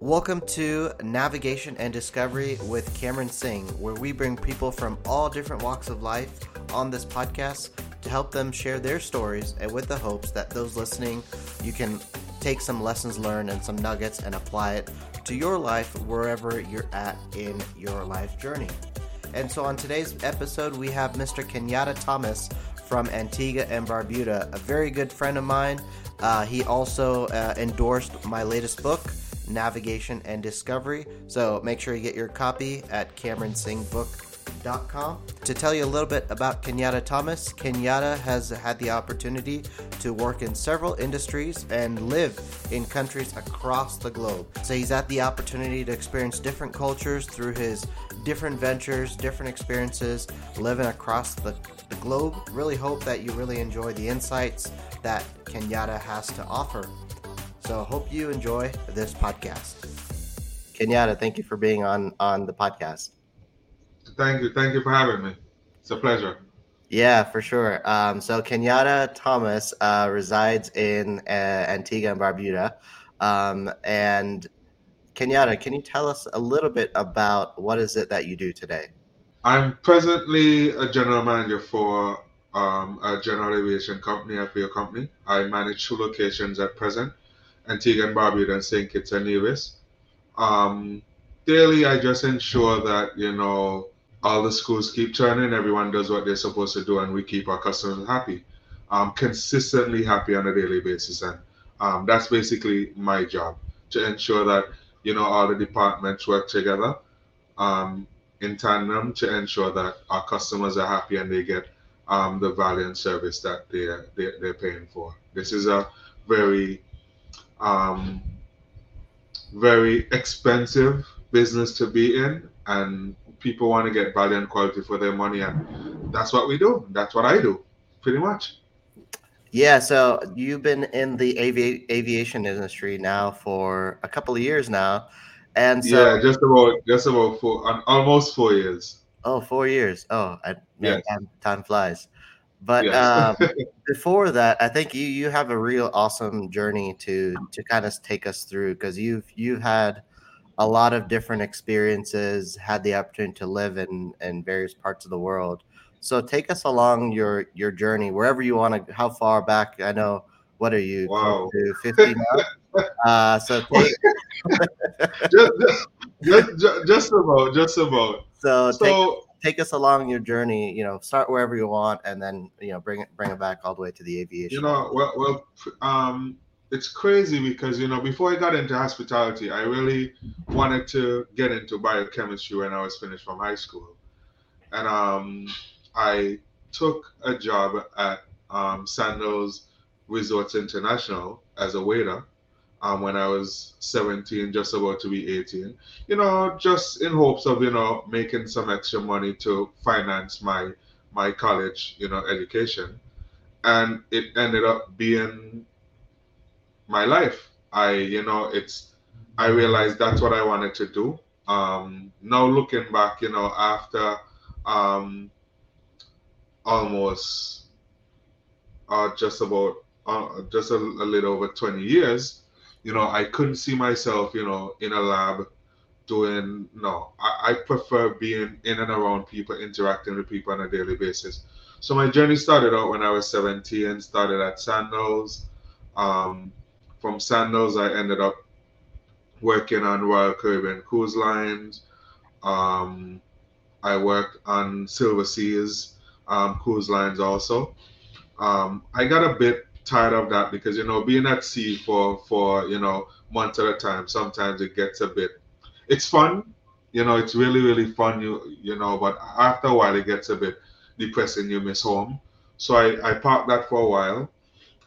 Welcome to Navigation and Discovery with Cameron Singh, where we bring people from all different walks of life on this podcast to help them share their stories and with the hopes that those listening, you can take some lessons learned and some nuggets and apply it to your life wherever you're at in your life journey. And so on today's episode, we have Mr. Kenyatta Thomas from Antigua and Barbuda, a very good friend of mine. Uh, he also uh, endorsed my latest book, Navigation and Discovery. So make sure you get your copy at CameronSinghBook.com. To tell you a little bit about Kenyatta Thomas, Kenyatta has had the opportunity to work in several industries and live in countries across the globe. So he's had the opportunity to experience different cultures through his different ventures, different experiences, living across the, the globe. Really hope that you really enjoy the insights that Kenyatta has to offer. So hope you enjoy this podcast. Kenyatta, thank you for being on on the podcast. Thank you. Thank you for having me. It's a pleasure. Yeah, for sure. Um, so Kenyatta Thomas uh, resides in uh, Antigua and Barbuda. Um, and Kenyatta, can you tell us a little bit about what is it that you do today? I'm presently a general manager for um, a general aviation company, a fuel company. I manage two locations at present, Antigua and Barbuda and St. Kitts and Nevis. Um, daily, I just ensure that, you know, all the schools keep turning, everyone does what they're supposed to do, and we keep our customers happy, um, consistently happy on a daily basis. And um, that's basically my job to ensure that you know, all the departments work together um, in tandem to ensure that our customers are happy and they get um, the value and service that they're, they're, they're paying for. This is a very, um, very expensive business to be in, and people want to get value and quality for their money, and that's what we do. That's what I do, pretty much. Yeah, so you've been in the avi- aviation industry now for a couple of years now, and so yeah, just about just about four, almost four years. Oh, four years. Oh, I, time, time flies. But um, before that, I think you you have a real awesome journey to to kind of take us through because you've you've had a lot of different experiences, had the opportunity to live in in various parts of the world. So take us along your your journey wherever you want to. How far back? I know. What are you? Wow. Fifty now. uh, so take, just, just, just about, just about. So, so take, take us along your journey. You know, start wherever you want, and then you know bring it bring it back all the way to the aviation. You know, well, well, um, it's crazy because you know before I got into hospitality, I really wanted to get into biochemistry when I was finished from high school, and um, I took a job at um, Sandals Resorts International as a waiter um, when I was 17, just about to be 18. You know, just in hopes of you know making some extra money to finance my my college, you know, education, and it ended up being my life. I, you know, it's I realized that's what I wanted to do. Um, now looking back, you know, after um, almost uh, just about uh, just a, a, little over 20 years, you know, I couldn't see myself, you know, in a lab doing no. I, I prefer being in and around people, interacting with people on a daily basis. So my journey started out when I was 17, started at Sandals. Um, from Sandals, I ended up working on Royal Caribbean Cruise Lines. Um, I worked on Silver Seas um, cruise lines also. Um, I got a bit tired of that because you know being at sea for for you know months at a time sometimes it gets a bit it's fun you know it's really really fun you you know but after a while it gets a bit depressing you miss home. So i i parked that for a while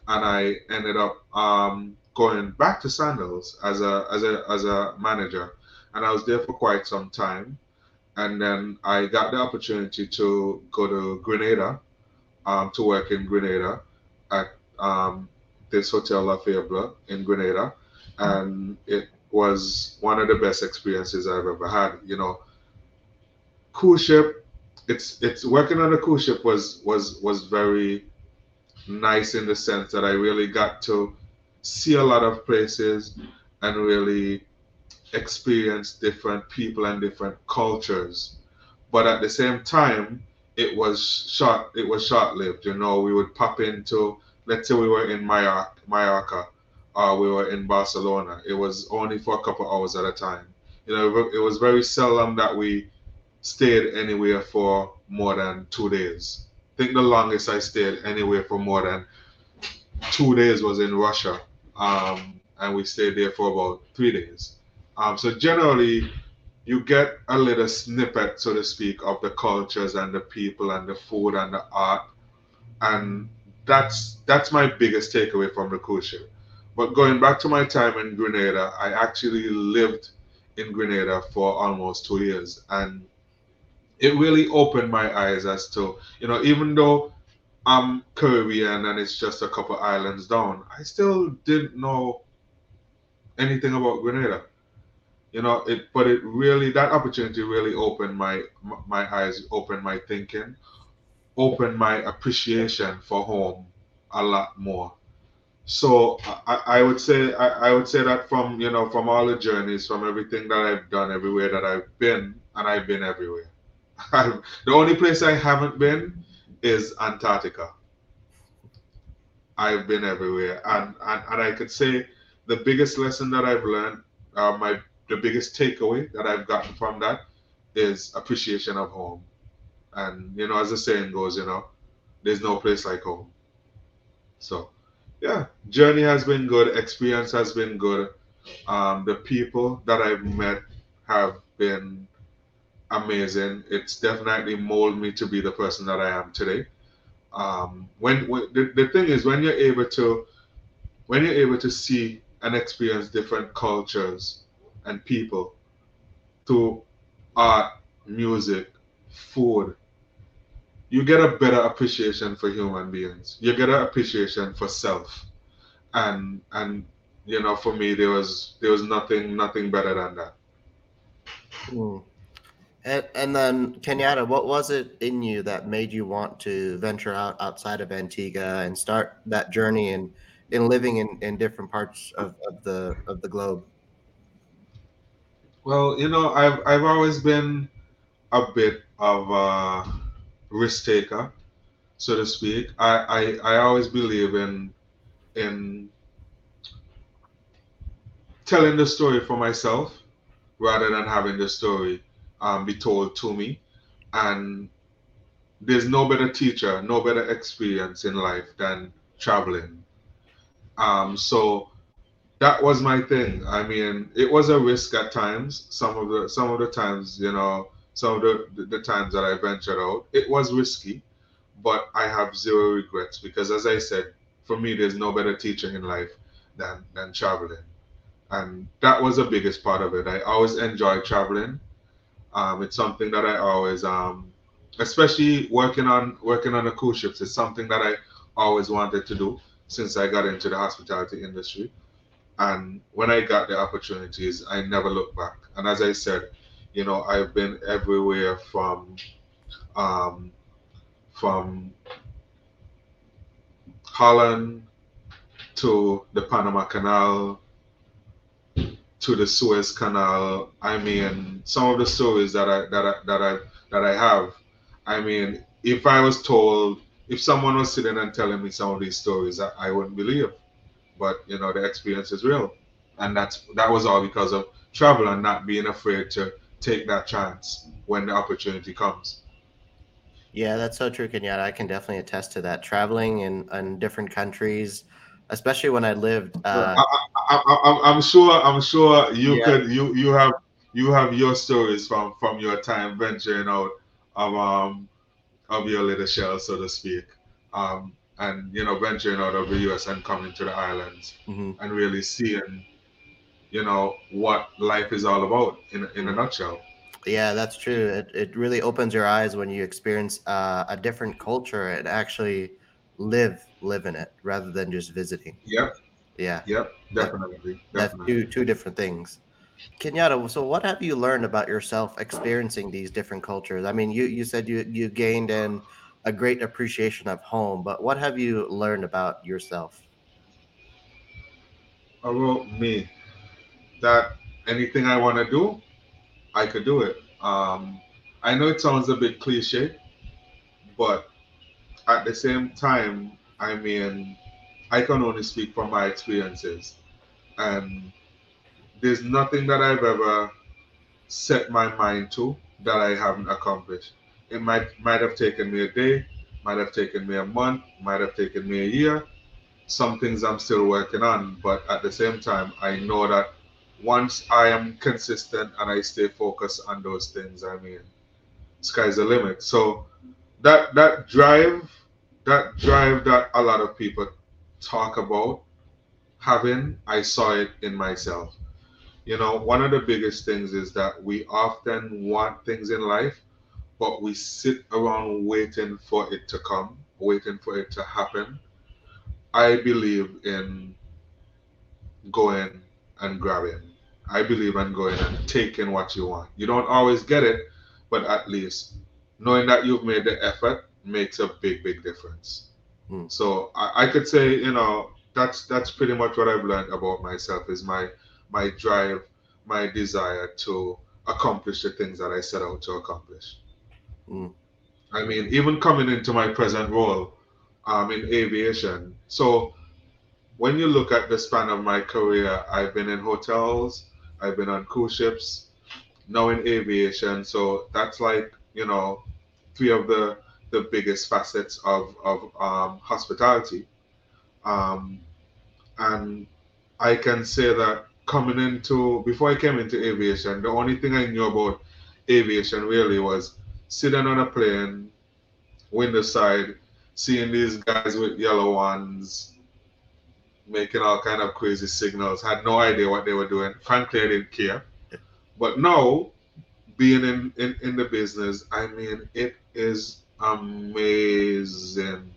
and i ended up um going back to sandals as a as a as a manager. And i was there for quite some time. And then I got the opportunity to go to Grenada, um, to work in Grenada at um, this hotel La Faible in Grenada, and it was one of the best experiences I've ever had. You know, cruise ship. It's it's working on a cruise ship was was was very nice in the sense that I really got to see a lot of places and really experience different people and different cultures. But at the same time, it was short it was short lived. You know, we would pop into let's say we were in Mallorca, Mallorca or we were in Barcelona. It was only for a couple hours at a time. You know, it was very seldom that we stayed anywhere for more than two days. I think the longest I stayed anywhere for more than two days was in Russia. Um, and we stayed there for about three days. Um, so generally, you get a little snippet, so to speak, of the cultures and the people and the food and the art, and that's that's my biggest takeaway from ship. But going back to my time in Grenada, I actually lived in Grenada for almost two years, and it really opened my eyes as to you know even though I'm Caribbean and it's just a couple islands down, I still didn't know anything about Grenada. You know, it but it really that opportunity really opened my my eyes, opened my thinking, opened my appreciation for home a lot more. So I, I would say I, I would say that from you know from all the journeys, from everything that I've done, everywhere that I've been, and I've been everywhere. the only place I haven't been is Antarctica. I've been everywhere, and, and and I could say the biggest lesson that I've learned, uh, my the biggest takeaway that I've gotten from that is appreciation of home. And you know, as the saying goes, you know, there's no place like home. So, yeah, journey has been good. Experience has been good. Um, the people that I've met have been amazing. It's definitely molded me to be the person that I am today. Um, when, when the, the thing is, when you're able to, when you're able to see and experience different cultures and people through art, music, food, you get a better appreciation for human beings. You get an appreciation for self. And and you know, for me there was there was nothing nothing better than that. Mm. And, and then Kenyatta, what was it in you that made you want to venture out outside of Antigua and start that journey in, in living in, in different parts of, of the of the globe? Well, you know, I've I've always been a bit of a risk taker, so to speak. I, I, I always believe in in telling the story for myself rather than having the story um, be told to me. And there's no better teacher, no better experience in life than traveling. Um, so that was my thing. I mean, it was a risk at times. Some of the some of the times, you know, some of the, the, the times that I ventured out, it was risky, but I have zero regrets because, as I said, for me, there's no better teacher in life than than traveling, and that was the biggest part of it. I always enjoy traveling. Um, it's something that I always, um, especially working on working on the cruise ships, it's something that I always wanted to do since I got into the hospitality industry. And when I got the opportunities, I never looked back. And as I said, you know, I've been everywhere from um, from Holland to the Panama Canal to the Suez Canal. I mean, some of the stories that I that I that I that I have. I mean, if I was told, if someone was sitting and telling me some of these stories, I, I wouldn't believe. But you know, the experience is real, and that's that was all because of travel and not being afraid to take that chance when the opportunity comes. Yeah, that's so true, Kenyatta. I can definitely attest to that. Traveling in, in different countries, especially when I lived. Uh, I, am sure. I'm sure you yeah. could. You you have you have your stories from from your time venturing out of um of your little shell, so to speak, um, and you know venturing out of the U.S. and coming to the islands mm-hmm. and really seeing you know what life is all about in in a nutshell. Yeah, that's true. It it really opens your eyes when you experience uh, a different culture and actually live live in it rather than just visiting. Yep. Yeah. Yep. Definitely. That's two two different things. Kenyatta, so what have you learned about yourself experiencing these different cultures? I mean, you you said you you gained in a great appreciation of home, but what have you learned about yourself? About me, that anything I want to do, I could do it. Um, I know it sounds a bit cliche, but at the same time, I mean, I can only speak from my experiences. And there's nothing that I've ever set my mind to that I haven't accomplished. It might might have taken me a day, might have taken me a month, might have taken me a year. Some things I'm still working on, but at the same time, I know that once I am consistent and I stay focused on those things, I mean, sky's the limit. So that that drive, that drive that a lot of people talk about having, I saw it in myself. You know, one of the biggest things is that we often want things in life, but we sit around waiting for it to come, waiting for it to happen. I believe in going and grabbing. I believe in going and taking what you want. You don't always get it, but at least knowing that you've made the effort makes a big, big difference. Hmm. So I, I could say, you know, that's that's pretty much what I've learned about myself is my my drive, my desire to accomplish the things that I set out to accomplish. Mm. I mean, even coming into my present role um, in aviation. So when you look at the span of my career, I've been in hotels, I've been on cruise ships, now in aviation. So that's like, you know, three of the, the biggest facets of, of um, hospitality. Um, and I can say that coming into, before I came into aviation, the only thing I knew about aviation really was sitting on a plane, window side, seeing these guys with yellow ones, making all kind of crazy signals. Had no idea what they were doing. Frankly, I didn't care. But now, being in, in, in the business, I mean, it is amazing.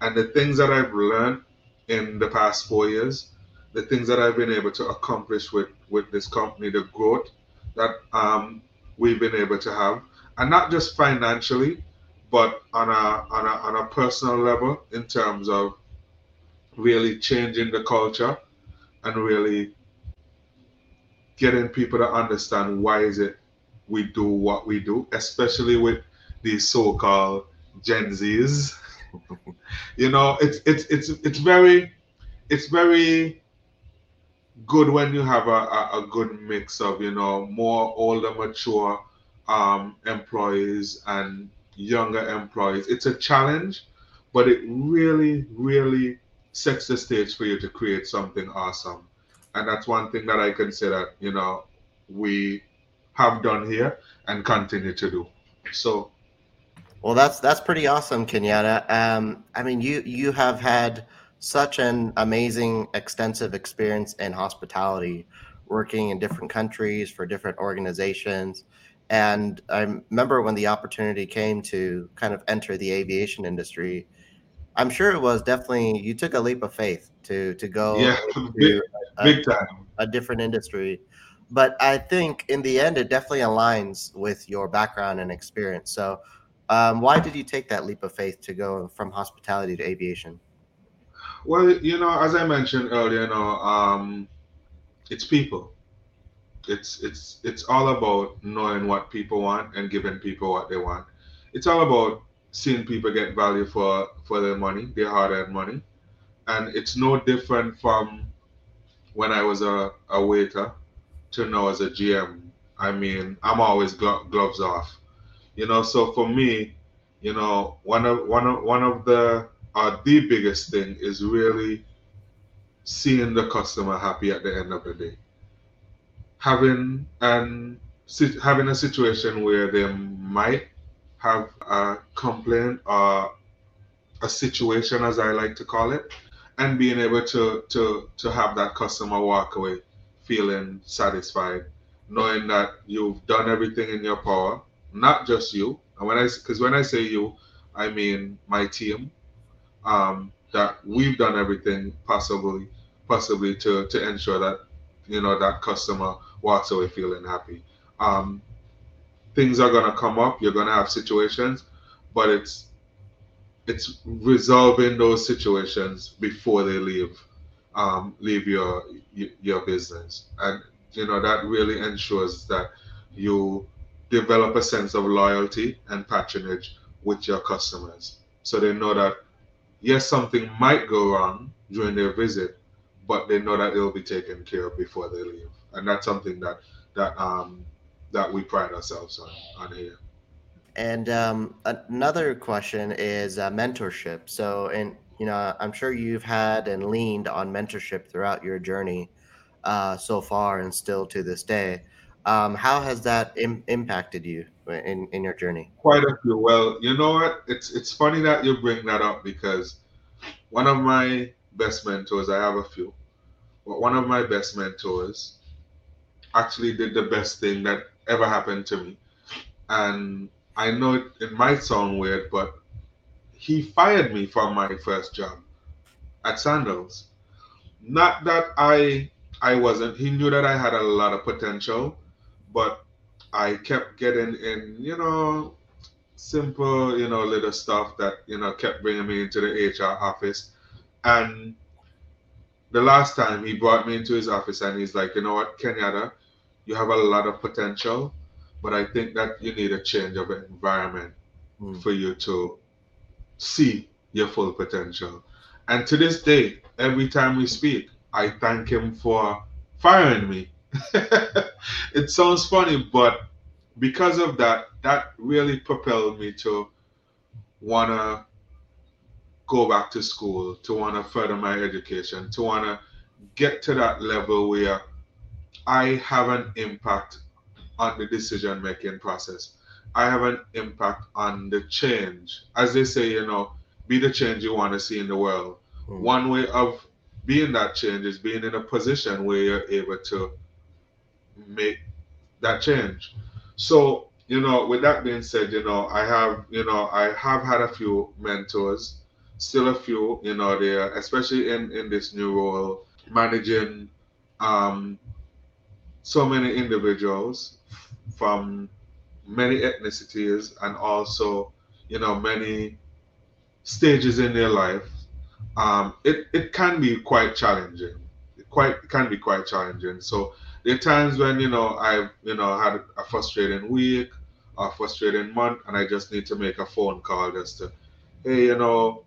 And the things that I've learned in the past four years, the things that I've been able to accomplish with, with this company, the growth that um, we've been able to have, and not just financially, but on a, on a, on a personal level in terms of really changing the culture and really getting people to understand why is it we do what we do, especially with these so-called Gen Zs. you know, it's it's it's it's very it's very good when you have a, a, a good mix of you know more older, mature um, employees and younger employees. It's a challenge, but it really, really sets the stage for you to create something awesome. And that's one thing that I consider, you know, we have done here and continue to do. So well that's that's pretty awesome, Kenyatta. Um, I mean you you have had such an amazing extensive experience in hospitality working in different countries for different organizations and I remember when the opportunity came to kind of enter the aviation industry, I'm sure it was definitely you took a leap of faith to to go yeah, big, a, big time a different industry. But I think in the end, it definitely aligns with your background and experience. So, um, why did you take that leap of faith to go from hospitality to aviation? Well, you know, as I mentioned earlier, you know, um, it's people it's it's it's all about knowing what people want and giving people what they want. It's all about seeing people get value for for their money, their hard-earned money, and it's no different from when I was a, a waiter to now as a GM. I mean, I'm always glo- gloves off, you know. So for me, you know, one of one of one of the uh, the biggest thing is really seeing the customer happy at the end of the day having an having a situation where they might have a complaint or a situation as I like to call it and being able to to to have that customer walk away feeling satisfied knowing that you've done everything in your power not just you and when I because when I say you I mean my team um, that we've done everything possibly possibly to to ensure that you know that customer walks away feeling happy. Um, things are gonna come up. You're gonna have situations, but it's it's resolving those situations before they leave um, leave your your business. And you know that really ensures that you develop a sense of loyalty and patronage with your customers so they know that yes something might go wrong during their visit but they know that they'll be taken care of before they leave and that's something that that um that we pride ourselves on on here and um, another question is uh, mentorship so and you know i'm sure you've had and leaned on mentorship throughout your journey uh, so far and still to this day. Um, how has that Im- impacted you in, in your journey? Quite a few. Well, you know what? It's it's funny that you bring that up because one of my best mentors, I have a few, but one of my best mentors actually did the best thing that ever happened to me. And I know it, it might sound weird, but he fired me from my first job at Sandals. Not that I I wasn't. He knew that I had a lot of potential, but I kept getting in, you know, simple, you know, little stuff that, you know, kept bringing me into the HR office. And the last time he brought me into his office and he's like, you know what, Kenyatta, you have a lot of potential, but I think that you need a change of environment mm. for you to see your full potential. And to this day, every time we speak, I thank him for firing me. it sounds funny, but because of that, that really propelled me to want to go back to school, to want to further my education, to want to get to that level where I have an impact on the decision making process. I have an impact on the change. As they say, you know, be the change you want to see in the world. Mm. One way of being that change is being in a position where you're able to make that change. So, you know, with that being said, you know, I have, you know, I have had a few mentors, still a few, you know, there, especially in in this new role, managing um so many individuals from many ethnicities and also, you know, many stages in their life um, it, it can be quite challenging. It quite can be quite challenging. So there are times when you know I've you know had a frustrating week or frustrating month, and I just need to make a phone call just to, hey, you know,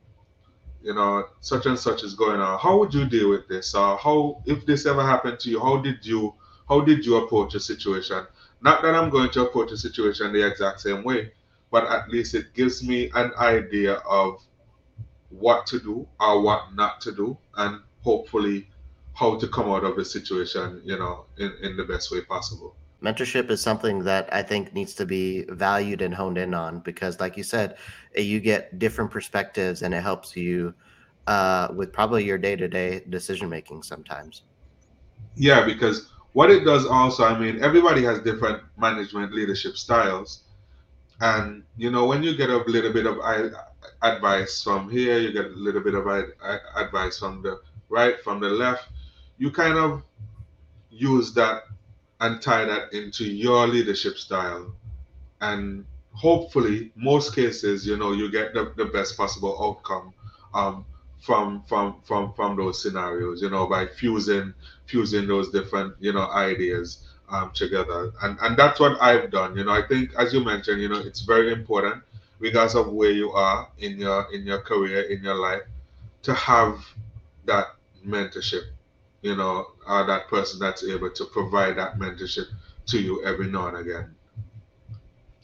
you know, such and such is going on. How would you deal with this? Or how, if this ever happened to you, how did you, how did you approach a situation? Not that I'm going to approach a situation the exact same way, but at least it gives me an idea of what to do or what not to do, and hopefully how to come out of the situation, you know, in, in the best way possible. Mentorship is something that I think needs to be valued and honed in on because, like you said, eh, you get different perspectives and it helps you uh, with probably your day to day decision making sometimes. Yeah, because what it does also, I mean, everybody has different management leadership styles. And, you know, when you get a little bit of advice from here, you get a little bit of advice from the right, from the left. You kind of use that and tie that into your leadership style. And hopefully, most cases, you know, you get the, the best possible outcome um, from from from from those scenarios, you know, by fusing fusing those different, you know, ideas um, together. And and that's what I've done. You know, I think as you mentioned, you know, it's very important regardless of where you are in your in your career in your life to have that mentorship you know or that person that's able to provide that mentorship to you every now and again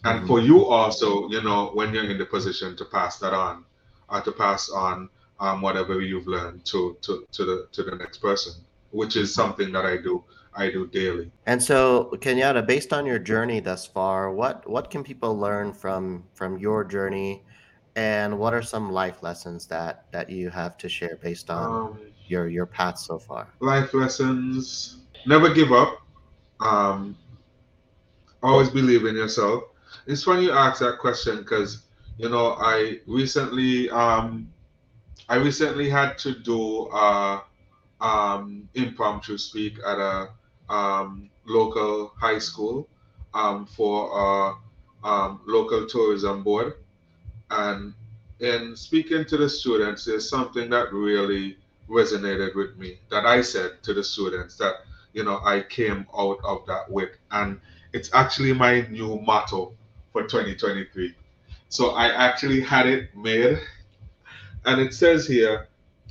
and mm-hmm. for you also you know when you're in the position to pass that on or to pass on um, whatever you've learned to, to to the to the next person which is something that i do I do daily. And so, Kenyatta, based on your journey thus far, what what can people learn from from your journey, and what are some life lessons that that you have to share based on um, your your path so far? Life lessons: never give up. Um, always believe in yourself. It's funny you ask that question because you know I recently um, I recently had to do a um, impromptu speak at a um, local high school um, for our um, local tourism board. And in speaking to the students, there's something that really resonated with me that I said to the students that, you know I came out of that with, and it's actually my new motto for 2023. So I actually had it made, and it says here,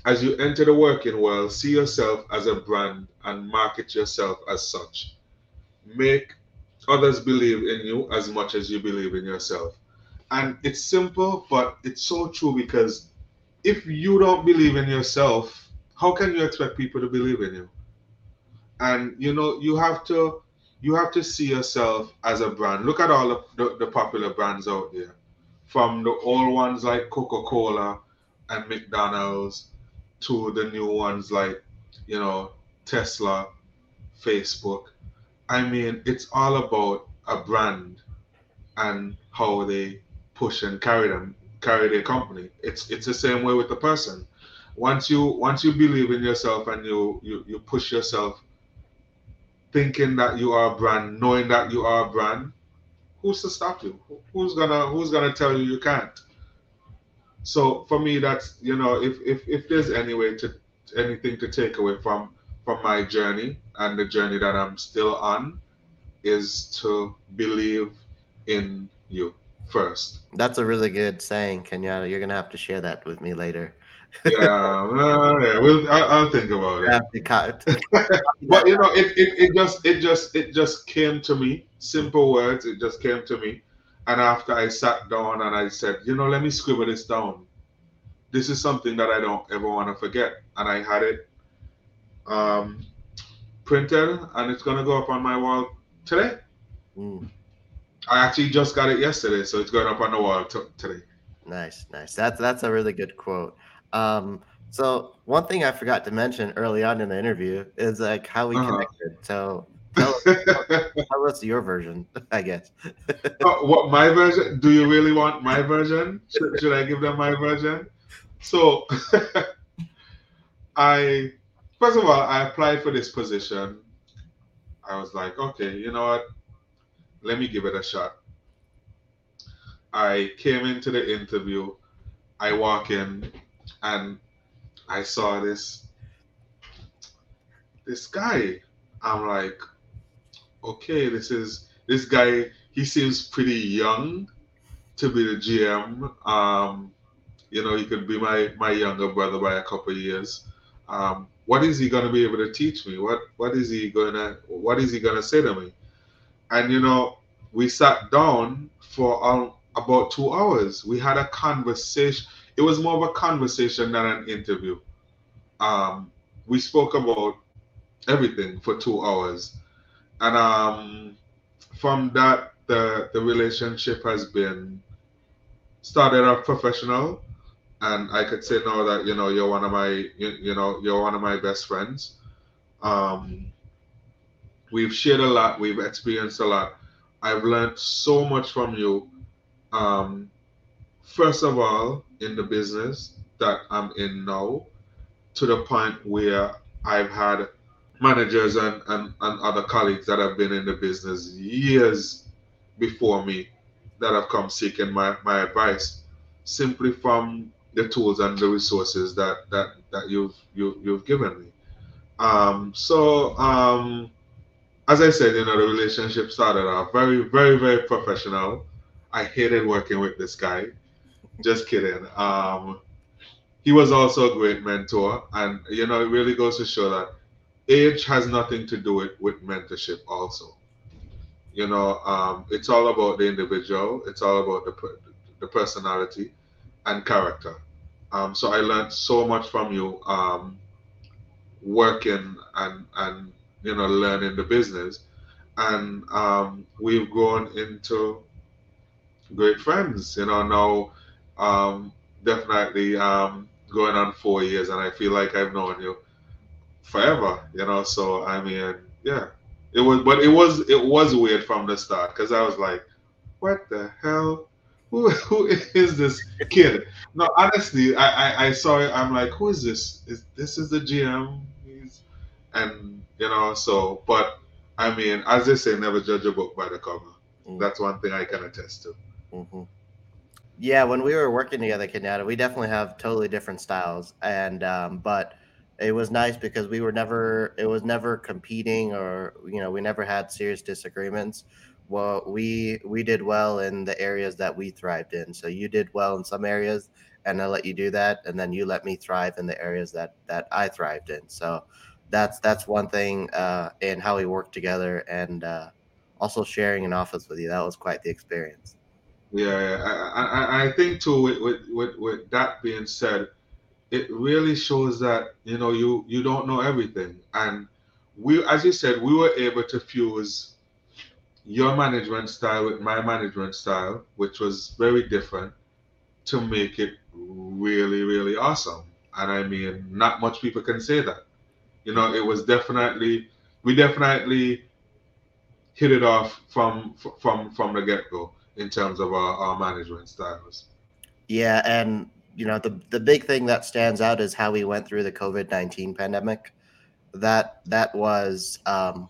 as you enter the working world, see yourself as a brand and market yourself as such. Make others believe in you as much as you believe in yourself. And it's simple, but it's so true because if you don't believe in yourself, how can you expect people to believe in you? And you know, you have to you have to see yourself as a brand. Look at all the, the, popular brands out there. From the old ones like Coca-Cola and McDonald's to the new ones like, you know, Tesla, Facebook. I mean, it's all about a brand and how they push and carry them, carry their company. It's it's the same way with the person. Once you once you believe in yourself and you you, you push yourself thinking that you are a brand, knowing that you are a brand, who's to stop you? Who's gonna who's gonna tell you you can't? So for me, that's you know, if if if there's any way to anything to take away from from my journey and the journey that I'm still on, is to believe in you first. That's a really good saying, Kenyatta. You're gonna have to share that with me later. yeah, well, yeah, we'll, I, will think about it. but you know, it, it, it just it just it just came to me. Simple words. It just came to me, and after I sat down and I said, you know, let me scribble this down. This is something that I don't ever want to forget, and I had it um, printed, and it's gonna go up on my wall today. Mm. I actually just got it yesterday, so it's going up on the wall t- today. Nice, nice. That's that's a really good quote. Um, so one thing I forgot to mention early on in the interview is like how we uh-huh. connected. So tell us, tell us your version, I guess. oh, what my version? Do you really want my version? Should, should I give them my version? So I first of all I applied for this position. I was like, okay, you know what? let me give it a shot. I came into the interview. I walk in and I saw this this guy. I'm like, okay, this is this guy. He seems pretty young to be the GM. Um, you know, he could be my my younger brother by a couple years. Um, what is he gonna be able to teach me? What what is he gonna what is he gonna say to me? And you know, we sat down for um, about two hours. We had a conversation. It was more of a conversation than an interview. Um, we spoke about everything for two hours, and um, from that, the the relationship has been started off professional, and I could say now that you know you're one of my you, you know you're one of my best friends. Um, we've shared a lot. We've experienced a lot I've learned so much from you. Um, first of all, in the business that I'm in now, to the point where I've had managers and, and, and other colleagues that have been in the business years before me that have come seeking my, my advice simply from the tools and the resources that that that you've you, you've given me um, so um, as I said, you know, the relationship started off very, very, very professional. I hated working with this guy. Just kidding. Um, he was also a great mentor, and you know, it really goes to show that age has nothing to do with, mentorship. Also, you know, um, it's all about the individual. It's all about the the personality and character. Um, so I learned so much from you um, working and and you know, learning the business. And um, we've grown into great friends, you know, now um, definitely um, going on four years, and I feel like I've known you forever, you know. So I mean, yeah, it was, but it was it was weird from the start because I was like, what the hell? Who, who is this kid? No, honestly, I, I, I saw it. I'm like, who is this? Is this is the GM? He's, and you know, so, but I mean, as they say, never judge a book by the cover. Mm-hmm. That's one thing I can attest to. Mm-hmm. Yeah, when we were working together, Kenyatta, we definitely have totally different styles, and um, but it was nice because we were never it was never competing or you know we never had serious disagreements. Well we we did well in the areas that we thrived in. So you did well in some areas and i let you do that and then you let me thrive in the areas that that i thrived in. So that's that's one thing uh in how we worked together and uh also sharing an office with you. That was quite the experience. Yeah. I, I, I think too with, with, with that being said it really shows that you know you you don't know everything. And we as you said we were able to fuse your management style with my management style which was very different to make it really really awesome. And i mean not much people can say that. You know it was definitely we definitely hit it off from from from the get-go in terms of our, our management styles. Yeah and you know the the big thing that stands out is how we went through the COVID nineteen pandemic. That that was um,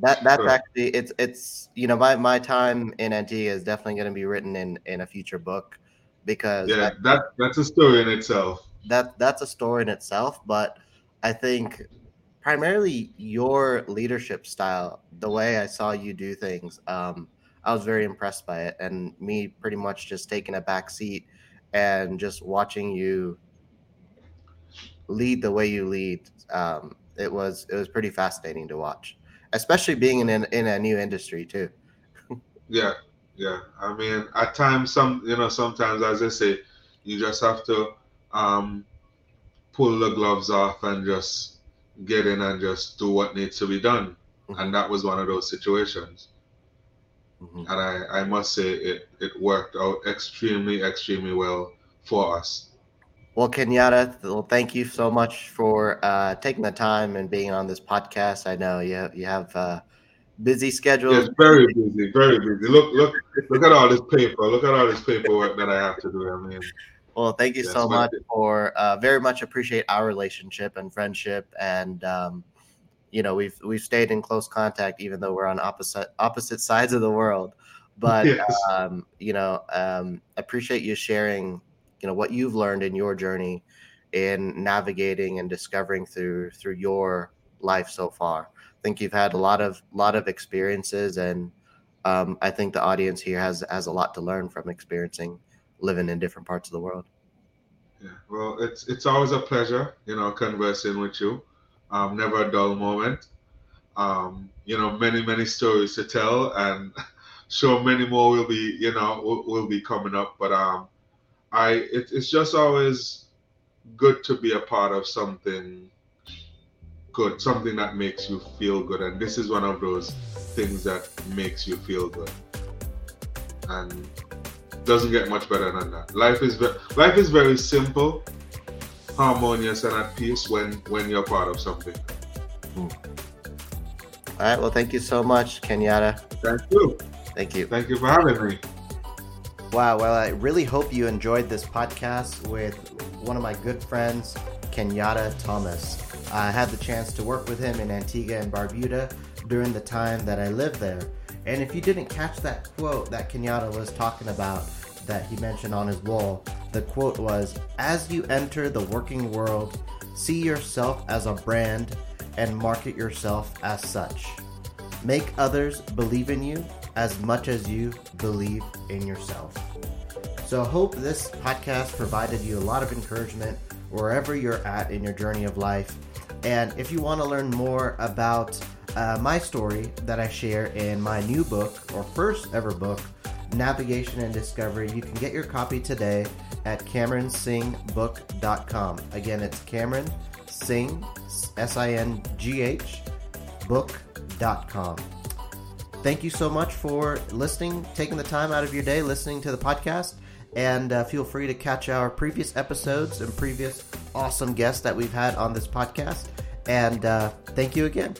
that that's sure. actually it's it's you know my my time in Antigua is definitely going to be written in in a future book because yeah that, that that's a story in itself. That that's a story in itself, but I think primarily your leadership style, the way I saw you do things, um, I was very impressed by it, and me pretty much just taking a back seat and just watching you lead the way you lead, um, it was it was pretty fascinating to watch, especially being in an, in a new industry too. yeah, yeah. I mean, at times, some you know, sometimes as I say, you just have to um, pull the gloves off and just get in and just do what needs to be done. Mm-hmm. And that was one of those situations. Mm-hmm. And I, I must say it, it worked out extremely, extremely well for us. Well, Kenyatta, well, thank you so much for uh, taking the time and being on this podcast. I know you have, you have uh, busy schedules. Yes, very busy, very busy. Look, look, look at all this paper. Look at all this paperwork that I have to do. I mean, well, thank you yes, so much for uh, very much appreciate our relationship and friendship, and um, you know we've we've stayed in close contact even though we're on opposite opposite sides of the world. But yes. um, you know um, appreciate you sharing you know what you've learned in your journey in navigating and discovering through through your life so far. I think you've had a lot of lot of experiences and um, i think the audience here has has a lot to learn from experiencing living in different parts of the world. Yeah. Well it's it's always a pleasure you know conversing with you um, never a dull moment. Um, you know, many many stories to tell, and sure many more will be you know will, will be coming up. But um, I it, it's just always good to be a part of something good, something that makes you feel good, and this is one of those things that makes you feel good, and doesn't get much better than that. Life is ve- life is very simple, harmonious and at peace when when you're part of something. Hmm. All right. Well, thank you so much, Kenyatta. Thank you. Thank you. Thank you for having me. Wow. Well, I really hope you enjoyed this podcast with one of my good friends, Kenyatta Thomas. I had the chance to work with him in Antigua and Barbuda during the time that I lived there. And if you didn't catch that quote that Kenyatta was talking about, that he mentioned on his wall, the quote was As you enter the working world, see yourself as a brand and market yourself as such. Make others believe in you as much as you believe in yourself. So, I hope this podcast provided you a lot of encouragement wherever you're at in your journey of life. And if you want to learn more about uh, my story that I share in my new book or first ever book, Navigation and Discovery, you can get your copy today at CameronSinghBook.com. Again, it's Cameron Singh, S I N G H, book.com. Thank you so much for listening, taking the time out of your day listening to the podcast. And uh, feel free to catch our previous episodes and previous awesome guests that we've had on this podcast. And uh, thank you again.